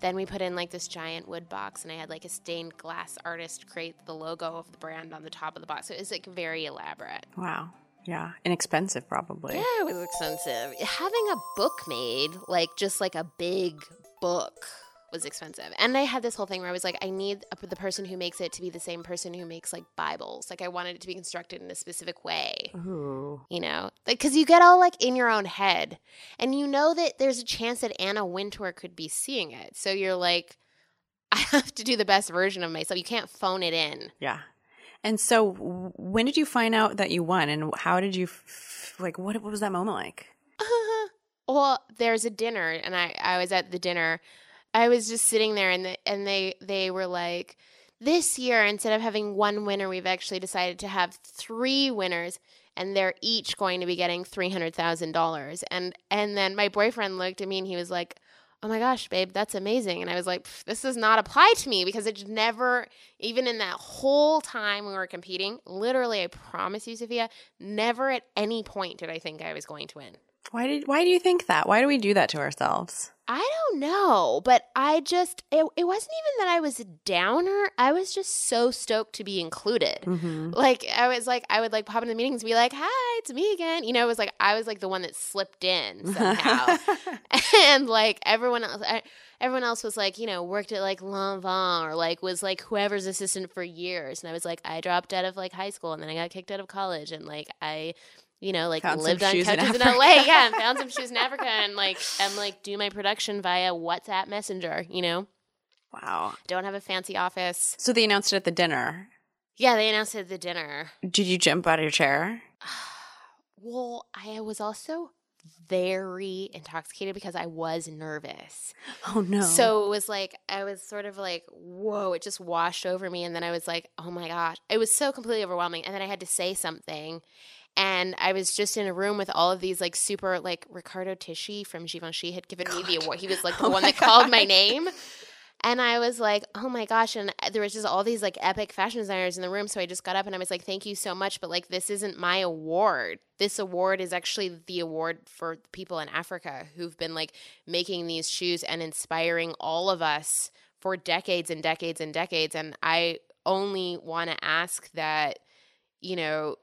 then we put in like this giant wood box, and I had like a stained glass artist create the logo of the brand on the top of the box. So it was like very elaborate. wow. Yeah. Inexpensive, probably. Yeah, it was expensive. Having a book made, like just like a big book, was expensive. And I had this whole thing where I was like, I need a, the person who makes it to be the same person who makes like Bibles. Like I wanted it to be constructed in a specific way. Ooh. You know, like because you get all like in your own head, and you know that there's a chance that Anna Wintour could be seeing it. So you're like, I have to do the best version of myself. You can't phone it in. Yeah. And so, when did you find out that you won, and how did you f- like? What, what was that moment like? well, there's a dinner, and I I was at the dinner. I was just sitting there, and the, and they they were like, this year instead of having one winner, we've actually decided to have three winners, and they're each going to be getting three hundred thousand dollars. And and then my boyfriend looked at me, and he was like. Oh my gosh, babe, that's amazing. And I was like, this does not apply to me because it never, even in that whole time we were competing, literally, I promise you, Sophia, never at any point did I think I was going to win. Why did? Why do you think that? Why do we do that to ourselves? I don't know, but I just, it, it wasn't even that I was a downer. I was just so stoked to be included. Mm-hmm. Like, I was like, I would like pop into meetings and be like, hi, it's me again. You know, it was like, I was like the one that slipped in somehow. and like everyone else, I, everyone else was like, you know, worked at like Lanvin or like was like whoever's assistant for years. And I was like, I dropped out of like high school and then I got kicked out of college and like I, you know, like Found lived on shoes in couches in, LA. Yeah, and found some shoes in Africa and like and like do my production via WhatsApp Messenger. You know, wow. don't have a fancy office. So they announced it at the dinner. Yeah, they announced it at the dinner. Did you jump out of your chair? Well, I was also very intoxicated because I was nervous. Oh no. So it was like I was sort of like, whoa, it just washed over me and then I was like, oh my gosh. It was so completely overwhelming. And then I had to say something. And I was just in a room with all of these like super like Riccardo Tisci from Givenchy had given me the award. He was like the Oh one that called my name. And I was like, oh my gosh. And uh, there was just all these like epic fashion designers in the room. So I just got up and I was like, thank you so much. But like, this isn't my award. This award is actually the award for people in Africa who've been like making these shoes and inspiring all of us for decades and decades and decades. And I only want to ask that, you know,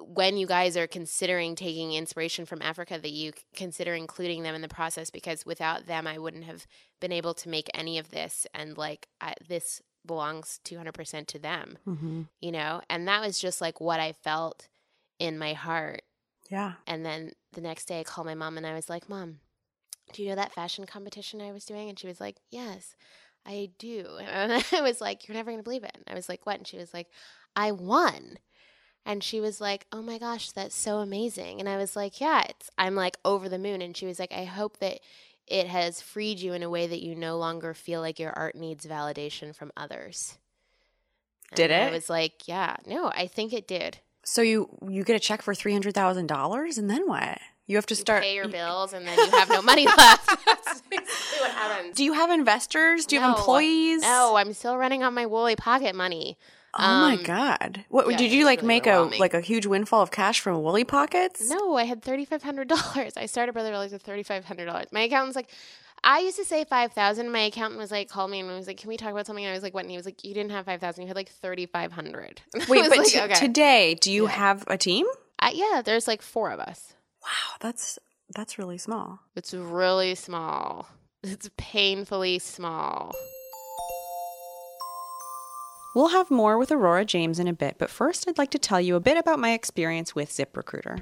when you guys are considering taking inspiration from Africa, that you consider including them in the process because without them, I wouldn't have been able to make any of this. And like, I, this belongs 200% to them, hmm you know? And that was just like what I felt in my heart. Yeah. And then the next day, I called my mom and I was like, Mom, do you know that fashion competition I was doing? And she was like, Yes, I do. And I was like, You're never going to believe it. And I was like, What? And she was like, I won. And she was like, "Oh my gosh, that's so amazing." And I was like, "Yeah, it's I'm like over the moon." And she was like, "I hope that it has freed you in a way that you no longer feel like your art needs validation from others." Did And I it? was like, "Yeah, no, I think it did." So you you get a check for three hundred thousand dollars, and then what? You have to You start. pay your bills and then you have no money left. That's basically what happens. Do you have investors? Do you have employees? No, I'm still running on my woolly pocket money. Oh my Um, god! What yeah, did you like? really make a like a huge windfall of cash from Woolly Pockets? No, I had thirty five hundred dollars. I started Brother Vellies with thirty five hundred dollars. My accountant's like, I used to say 5,000. My accountant was like, called me and was like, can we talk about something? And I was like, what? And he was like, you didn't have 5,000. You had like 3,500. Wait, but t- today, do you have a team? Uh, yeah, there's like four of us. Wow, that's that's really small. It's really small. It's painfully small. We'll have more with Aurora James in a bit, but first I'd like to tell you a bit about my experience with ZipRecruiter.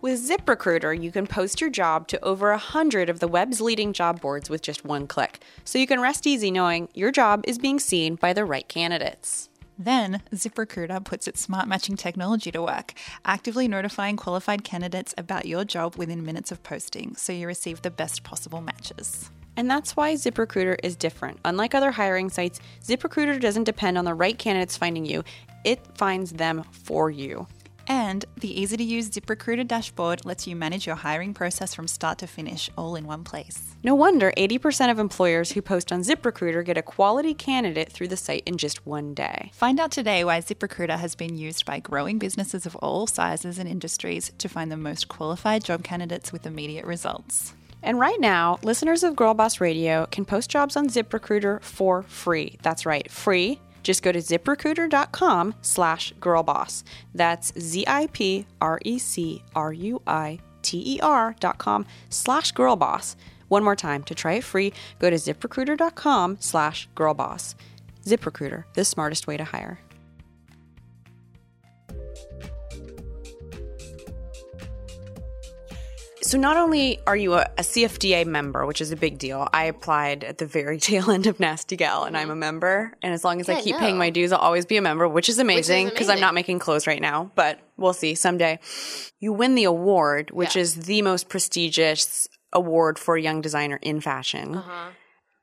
With ZipRecruiter, you can post your job to over a hundred of the web's leading job boards with just one click, so you can rest easy knowing your job is being seen by the right candidates. Then, ZipRecruiter puts its smart matching technology to work, actively notifying qualified candidates about your job within minutes of posting so you receive the best possible matches. And that's why ZipRecruiter is different. Unlike other hiring sites, ZipRecruiter doesn't depend on the right candidates finding you, it finds them for you. And the easy to use ZipRecruiter dashboard lets you manage your hiring process from start to finish all in one place. No wonder 80% of employers who post on ZipRecruiter get a quality candidate through the site in just one day. Find out today why ZipRecruiter has been used by growing businesses of all sizes and industries to find the most qualified job candidates with immediate results. And right now, listeners of Girl Boss Radio can post jobs on ZipRecruiter for free. That's right, free. Just go to ziprecruiter.com slash girlboss. That's Z-I-P-R-E-C-R-U-I-T-E-R dot com slash girlboss. One more time, to try it free, go to ziprecruiter.com slash girlboss. ZipRecruiter, the smartest way to hire. So not only are you a, a, CFDA member, which is a big deal, I applied at the very tail end of Nasty Gal, and I'm a member. And as long as Yeah, I keep no. paying my dues, I'll always be a member, which is amazing because I'm not making clothes right now. But we'll see someday. You win the award, which Yeah. is the most prestigious award for a young designer in fashion. Uh-huh.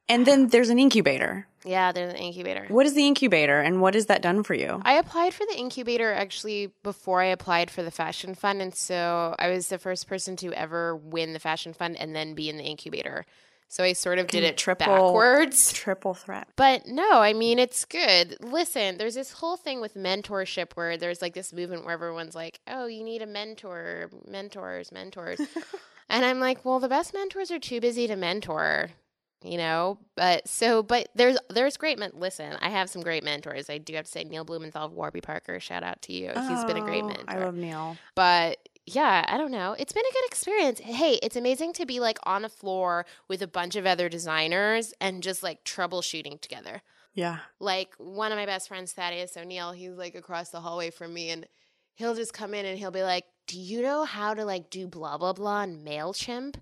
And then there's an incubator. Yeah, there's an incubator. What is the incubator, and what has that done for you? I applied for the incubator actually before I applied for the fashion fund. And so I was the first person to ever win the fashion fund and then be in the incubator. So I sort of did it triple- backwards. Triple threat. But no, I mean, it's good. Listen, there's this whole thing with mentorship where there's like this movement where everyone's like, oh, you need a mentor, mentors, mentors. and I'm like, well, the best mentors are too busy to mentor. You know, but so, but there's there's great men. Listen, I have some great mentors. I do have to say, Neil Blumenthal, Warby Parker. Shout out to you. He's been a great Oh, mentor. I love Neil. But yeah, I don't know. It's been a good experience. Hey, it's amazing to be like on a floor with a bunch of other designers and just like troubleshooting together. Yeah. Like one of my best friends, Thaddeus O'Neil, he's like across the hallway from me and he'll just come in and he'll be like, Do you know how to like do blah blah blah on MailChimp?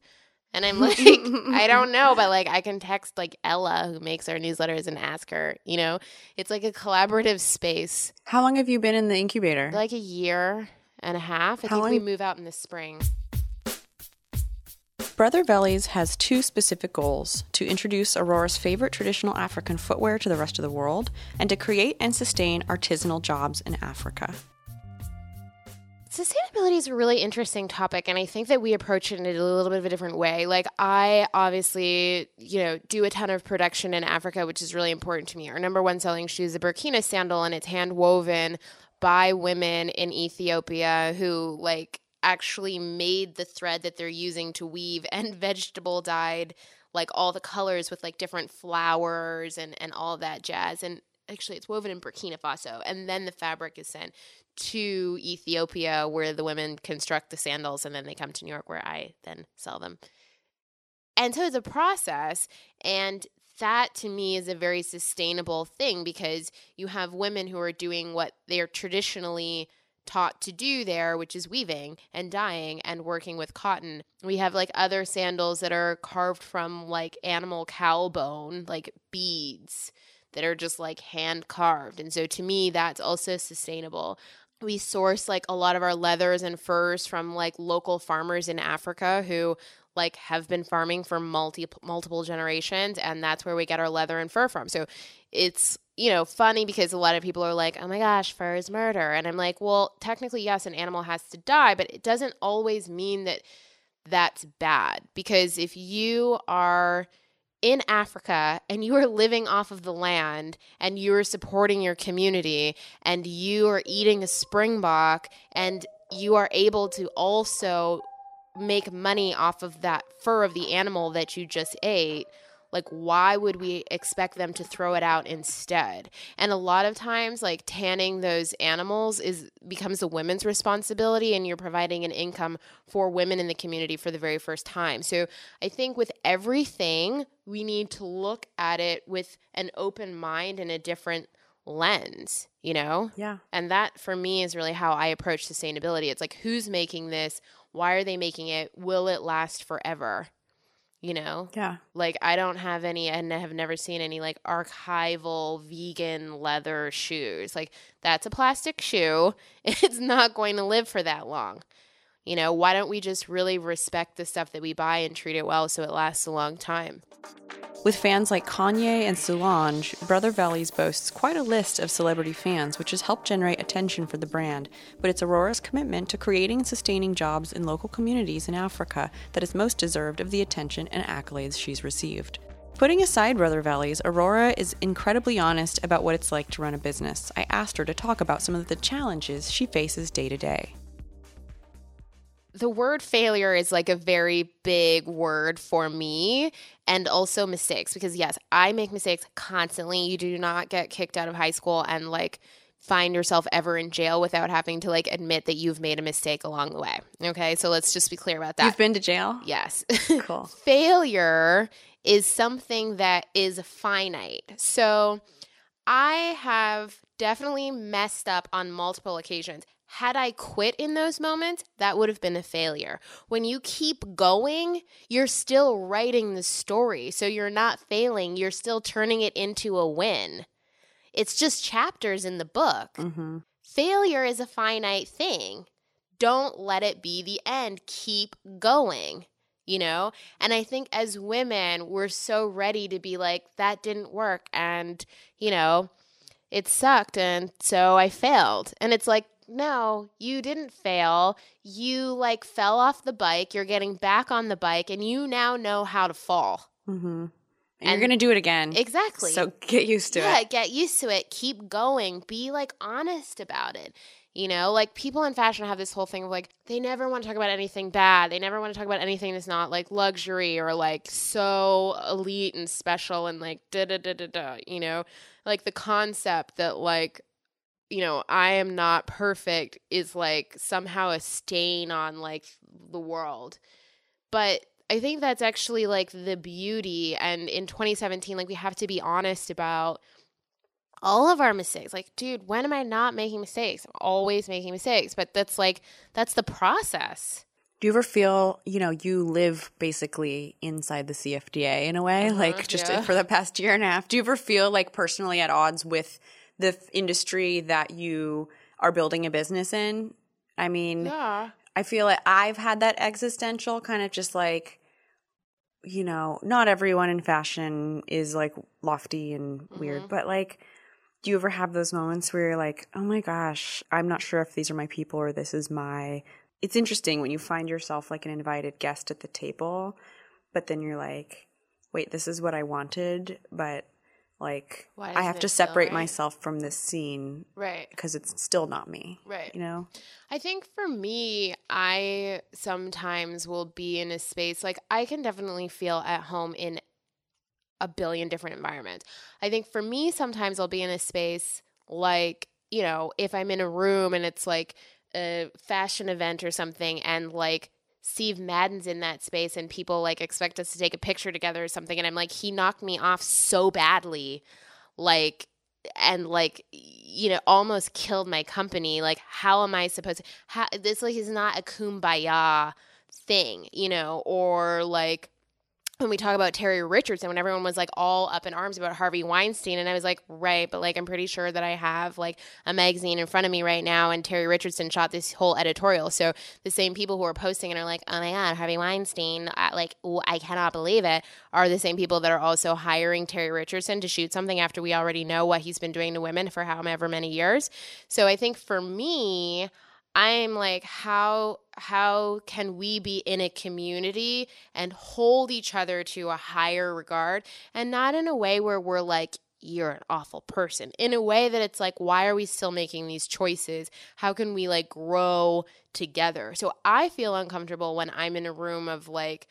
And I'm like, I don't know, but like I can text like Ella who makes our newsletters and ask her, you know? It's like a collaborative space. How long have you been in the incubator? Like a year and a half. I How think we move out in the spring. Brother Vellies has two specific goals to introduce Aurora's favorite traditional African footwear to the rest of the world and to create and sustain artisanal jobs in Africa. Sustainability is a really interesting topic, and I think that we approach it in a little bit of a different way. Like, I obviously, you know, do a ton of production in Africa, which is really important to me. Our number one selling shoe is the Burkina sandal, and it's hand woven by women in Ethiopia who, like, actually made the thread that they're using to weave and vegetable dyed, like, all the colors with, like, different flowers and, and all that jazz. And actually, it's woven in Burkina Faso, and then the fabric is sent to Ethiopia where the women construct the sandals and then they come to New York where I then sell them. And so it's a process and that to me is a very sustainable thing because you have women who are doing what they're traditionally taught to do there, which is weaving and dyeing and working with cotton. We have like other sandals that are carved from like animal cow bone, like beads that are just like hand carved. And so to me, that's also sustainable. We source like a lot of our leathers and furs from like local farmers in Africa who like have been farming for multi multiple generations and that's where we get our leather and fur from. So it's you know funny because a lot of people are like, "Oh my gosh, fur is murder." And I'm like, "Well, technically yes, an animal has to die, but it doesn't always mean that that's bad because if you are in Africa and you are living off of the land and you are supporting your community and you are eating a springbok and you are able to also make money off of that fur of the animal that you just ate like why would we expect them to throw it out instead? And a lot of times like tanning those animals is becomes the women's responsibility and you're providing an income for women in the community for the very first time. So i think with everything we need to look at it with an open mind and a different lens you know? Yeah. and that for me is really how i approach sustainability. It's like who's making this? Why are they making it? Will it last forever you know Yeah. like I don't have any and I have never seen any like archival vegan leather shoes. Like that's a plastic shoe. It's not going to live for that long. You know, why don't we just really respect the stuff that we buy and treat it well so it lasts a long time? With fans like Kanye and Solange, Brother Vellies boasts quite a list of celebrity fans, which has helped generate attention for the brand. But it's Aurora's commitment to creating and sustaining jobs in local communities in Africa that is most deserved of the attention and accolades she's received. Putting aside Brother Vellies, Aurora is incredibly honest about what it's like to run a business. I asked her to talk about some of the challenges she faces day to day. The word failure is like a very big word for me and also mistakes because yes i make mistakes constantly you do not get kicked out of high school and like find yourself ever in jail without having to like admit that you've made a mistake along the way okay so let's just be clear about that You've been to jail? yes Cool. failure is something that is finite. So I have definitely messed up on multiple occasions. Had I quit in those moments, that would have been a failure. When you keep going, you're still writing the story. So you're not failing, you're still turning it into a win. It's just chapters in the book. Mm-hmm. Failure is a finite thing. Don't let it be the end. Keep going, you know? And I think as women, we're so ready to be like, that didn't work. And, you know, it sucked. And so I failed. And it's like, no, you didn't fail. You like fell off the bike. You're getting back on the bike and you now know how to fall. Mm-hmm. And, And- you're going to do it again. Exactly. So get used to yeah, it. get used to it. Keep going. Be like honest about it. You know, like people in fashion have this whole thing of like they never want to talk about anything bad. They never want to talk about anything that's not like luxury or like so elite and special and like da da da da da. You know, like the concept that like you know I am not perfect is like somehow a stain on like the world. But I think that's actually like the beauty. And in 2017, like we have to be honest about all of our mistakes. Like, dude, when am I not making mistakes? I'm always making mistakes. But that's like, that's the process. Do you ever feel, you know, you live basically inside the CFDA in a way, uh-huh, like just yeah. for the past year and a half? Do you ever feel like personally at odds with the f- industry that you are building a business in? I mean, Yeah. I feel like I've had that existential kind of just like, you know, not everyone in fashion is like lofty and weird, mm-hmm. but like, do you ever have those moments where you're like, oh my gosh, I'm not sure if these are my people or this is my. It's interesting when you find yourself like an invited guest at the table, but then you're like, wait, this is what I wanted, but like, I have to separate right? myself from this scene Right. because it's still not me. Right. You know? I think for me, I sometimes will be in a space like I can definitely feel at home in a billion different environments. I think for me, sometimes I'll be in a space like, you know, if I'm in a room and it's like a fashion event or something and like Steve Madden's in that space and people like expect us to take a picture together or something. And I'm like, he knocked me off so badly. Like, and like you know almost killed my company like how am i supposed to how this like is not a kumbaya thing you know or like when we talk about Terry Richardson, when everyone was like all up in arms about Harvey Weinstein, and I was like, right, but like I'm pretty sure that I have like a magazine in front of me right now, and Terry Richardson shot this whole editorial. So the same people who are posting and are like, oh my god, Harvey Weinstein, I, like ooh, I cannot believe it, are the same people that are also hiring Terry Richardson to shoot something after we already know what he's been doing to women for however many years. So I think for me, I'm like, how how can we be in a community and hold each other to a higher regard? And not in a way where we're like you're an awful person. In a way that it's like why are we still making these choices? How can we like grow together? So i feel uncomfortable when i'm in a room of like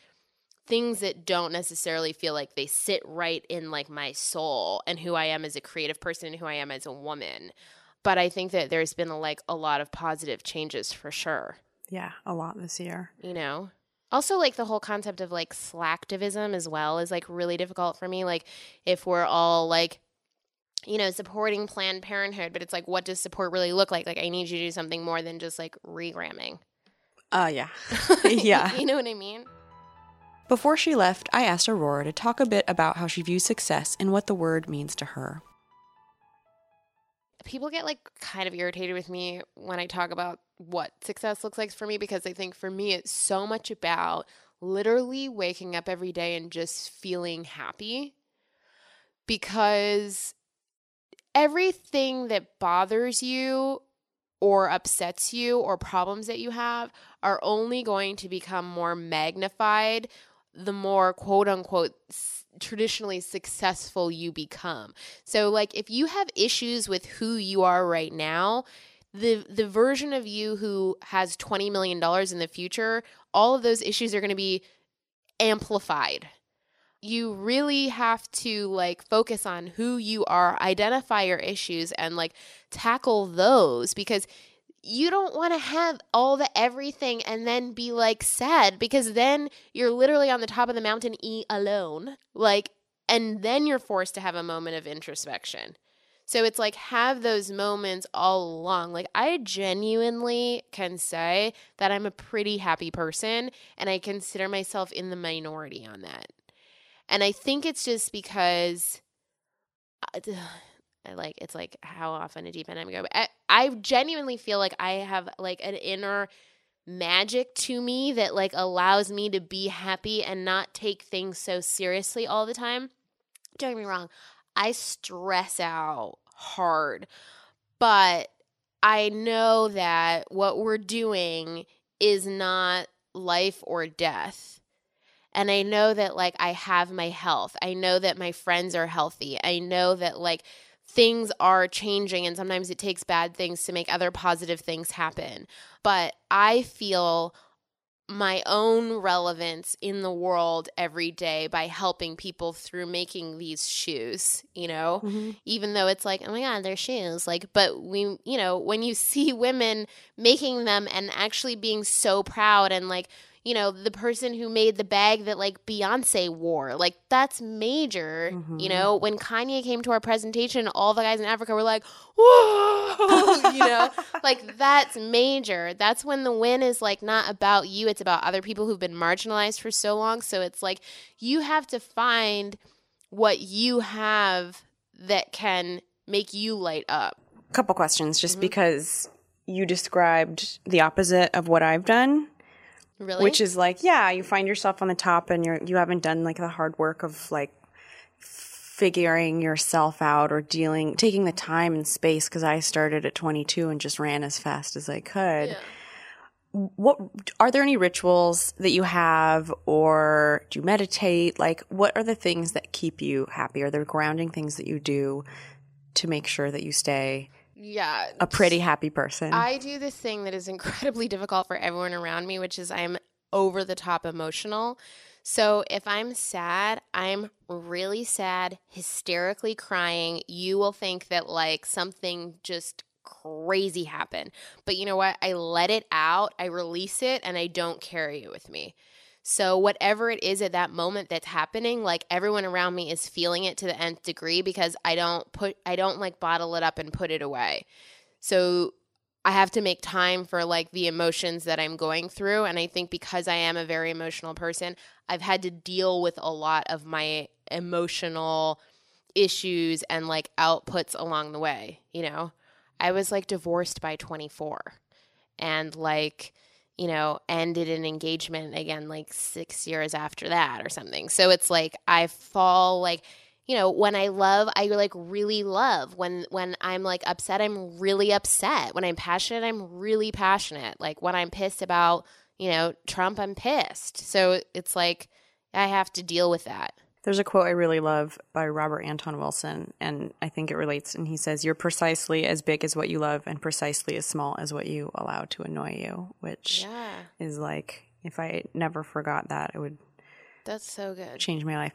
things that don't necessarily feel like they sit right in like my soul and who i am as a creative person and who i am as a woman but i think that there's been like a lot of positive changes for sure Yeah, a lot this year. you know also like the whole concept of like slacktivism as well is like really difficult for me like if we're all like you know supporting planned parenthood but it's like what does support really look like like i need you to do something more than just like regramming Uh, yeah. yeah. you know what i mean Before she left, I asked Aurora to talk a bit about how she views success and what the word means to her. People get like kind of irritated with me when I talk about what success looks like for me because I think for me it's so much about literally waking up every day and just feeling happy because everything that bothers you or upsets you or problems that you have are only going to become more magnified the more quote unquote traditionally successful you become. So like if you have issues with who you are right now, the the version of you who has 20 million dollars in the future, all of those issues are going to be amplified. You really have to like focus on who you are, identify your issues and like tackle those because you don't want to have all the everything and then be like sad because then you're literally on the top of the mountain e alone like and then you're forced to have a moment of introspection. So it's like have those moments all along. Like i genuinely can say that i'm a pretty happy person and i consider myself in the minority on that. And i think it's just because uh, I like it's like how often a deep end I'm going. But I, I genuinely feel like I have like an inner magic to me that like allows me to be happy and not take things so seriously all the time. Don't get me wrong, I stress out hard, but I know that what we're doing is not life or death. And I know that like I have my health. I know that my friends are healthy. I know that like things are changing and sometimes it takes bad things to make other positive things happen. But I feel my own relevance in the world every day by helping people through making these shoes, you know? Mm-hmm. Even though it's like, oh my God, they're shoes. Like, but we, you know, when you see women making them and actually being so proud and like, you know, the person who made the bag that like Beyonce wore. Like that's major. You know, mm-hmm. when Kanye came to our presentation, all the guys in Africa were like, whoa, you know, like that's major. That's when the win is like not about you, it's about other people who've been marginalized for so long. So it's like you have to find what you have that can make you light up. Couple questions, just mm-hmm. because you described the opposite of what I've done, Really? which is like, yeah, you find yourself on the top and you're you haven't done like the hard work of like figuring yourself out or dealing taking the time and space because I started at 22 and just ran as fast as I could. What are there any rituals that you have or do you meditate? Like what are the things that keep you happy? Are there grounding things that you do to make sure that you stay yeah. a pretty happy person? I do this thing that is incredibly difficult for everyone around me, which is I'm over the top emotional. So if I'm sad, I'm really sad, hysterically crying. You will think that like something just crazy happened. But you know what? I let it out, I release it, and I don't carry it with me. So whatever it is at that moment that's happening, like everyone around me is feeling it to the nth degree because I don't put I don't like bottle it up and put it away. So I have to make time for like the emotions that I'm going through. And I think because I am a very emotional person, I've had to deal with a lot of my emotional issues and like outputs along the way. You know, I was like divorced by 24 and like, you know, ended an engagement again like six years after that or something. So it's like I fall like, you know when i love i like really love. When when i'm like upset i'm really upset. When i'm passionate i'm really passionate. Like when i'm pissed about you know trump i'm pissed. So it's like i have to deal with that There's a quote I really love by Robert Anton Wilson, and I think it relates. And he says, You're precisely as big as what you love and precisely as small as what you allow to annoy you, which Yeah. is like, if I never forgot that, it would That's so good. Changed my life.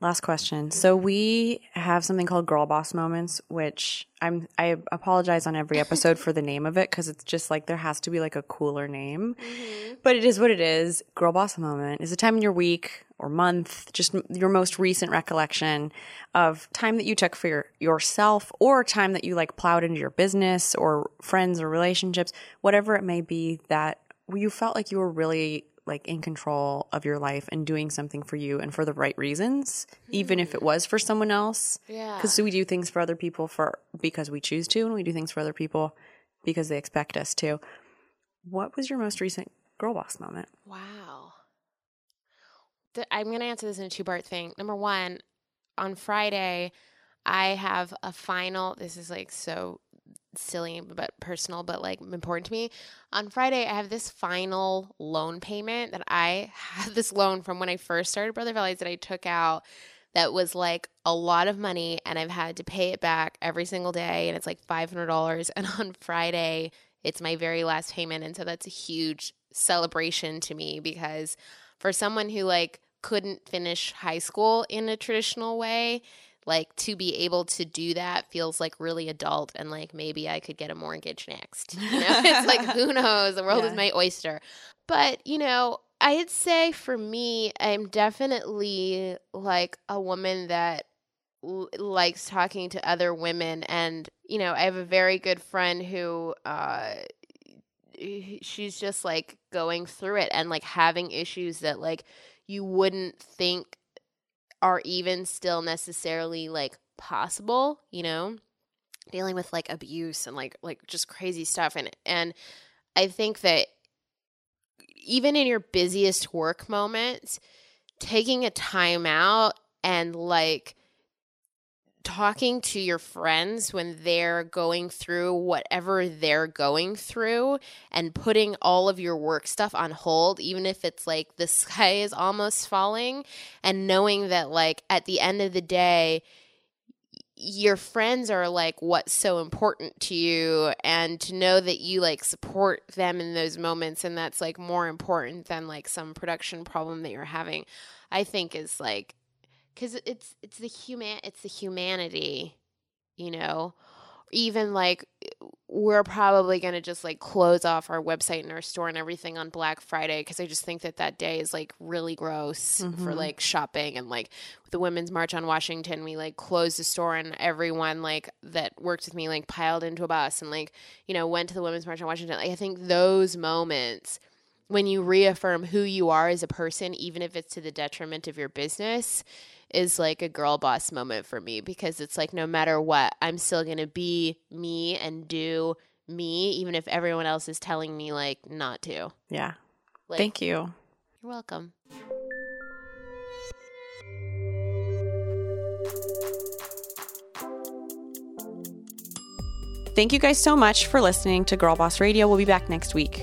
Last question. So we have something called Girl Boss Moments, which I'm I apologize on every episode for the name of it because it's just like there has to be like a cooler name. Mm-hmm. But it is what it is. Girl Boss Moment is a time in your week or month, just your most recent recollection of time that you took for your, yourself or time that you like plowed into your business or friends or relationships, whatever it may be that you felt like you were really like in control of your life and doing something for you and for the right reasons, even if it hmm. was for someone else. Yeah. Because we do things for other people for because we choose to, and we do things for other people because they expect us to. What was your most recent girl boss moment? Wow. The, I'm going to answer this in a two part thing. Number one, on Friday, I have a final. This is like so silly but personal, but like important to me. On Friday, I have this final loan payment that I had this loan from when I first started Brother Vellies that I took out that was like a lot of money and I've had to pay it back every single day and it's like $500 and on Friday it's my very last payment and so that's a huge celebration to me because for someone who like couldn't finish high school in a traditional way like to be able to do that feels like really adult and like maybe I could get a mortgage next. You know, it's like who knows? The world is my oyster. But, you know, I'd say for me, I'm definitely like a woman that l- likes talking to other women and, you know, I have a very good friend who uh she's just like going through it and like having issues that like you wouldn't think are even still necessarily like possible, you know, dealing with like abuse and like like just crazy stuff and and I think that even in your busiest work moments, taking a time out and like talking to your friends when they're going through whatever they're going through and putting all of your work stuff on hold even if it's like the sky is almost falling and knowing that like at the end of the day your friends are like what's so important to you and to know that you like support them in those moments and that's like more important than like some production problem that you're having i think is like because it's it's the human it's the humanity you know even like we're probably going to just like close off our website and our store and everything on black friday because i just think that that day is like really gross for Mhm. like shopping and like with the women's march on washington we like closed the store and everyone like that worked with me like piled into a bus and like you know went to the women's march on washington like, i think those moments when you reaffirm who you are as a person even if it's to the detriment of your business is like a girl boss moment for me because it's like no matter what i'm still going to be me and do me even if everyone else is telling me like not to Yeah. like, Thank you. you're welcome Thank you guys so much for listening to Girl Boss Radio. We'll be back next week.